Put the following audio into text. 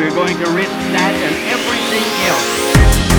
We're going to risk that and everything else.